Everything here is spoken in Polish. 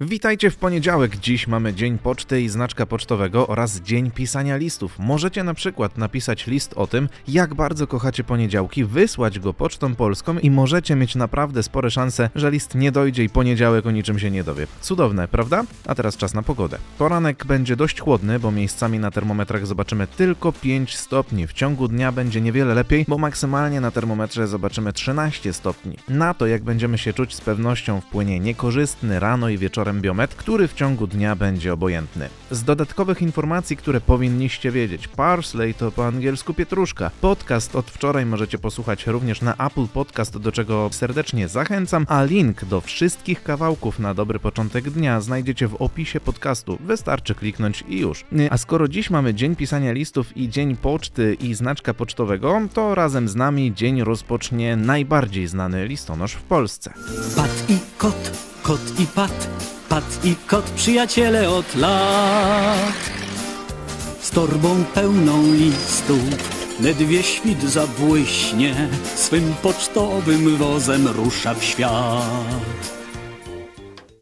Witajcie w poniedziałek. Dziś mamy Dzień Poczty i Znaczka Pocztowego oraz Dzień Pisania Listów. Możecie na przykład napisać list o tym, jak bardzo kochacie poniedziałki, wysłać go pocztą polską i możecie mieć naprawdę spore szanse, że list nie dojdzie i poniedziałek o niczym się nie dowie. Cudowne, prawda? A teraz czas na pogodę. Poranek będzie dość chłodny, bo miejscami na termometrach zobaczymy tylko 5 stopni. W ciągu dnia będzie niewiele lepiej, bo maksymalnie na termometrze zobaczymy 13 stopni. Na to, jak będziemy się czuć z pewnością wpłynie niekorzystny rano i wieczorem biometr, który w ciągu dnia będzie obojętny. Z dodatkowych informacji, które powinniście wiedzieć, parsley to po angielsku pietruszka. Podcast od wczoraj możecie posłuchać również na Apple Podcast, do czego serdecznie zachęcam, a link do wszystkich kawałków na dobry początek dnia znajdziecie w opisie podcastu. Wystarczy kliknąć i już. A skoro dziś mamy dzień pisania listów i dzień poczty i znaczka pocztowego, to razem z nami dzień rozpocznie najbardziej znany listonosz w Polsce. Pat i kot, kot i pat, pat i kot przyjaciele od lat. Z torbą pełną listów, ledwie świt zabłyśnie, swym pocztowym wozem rusza w świat.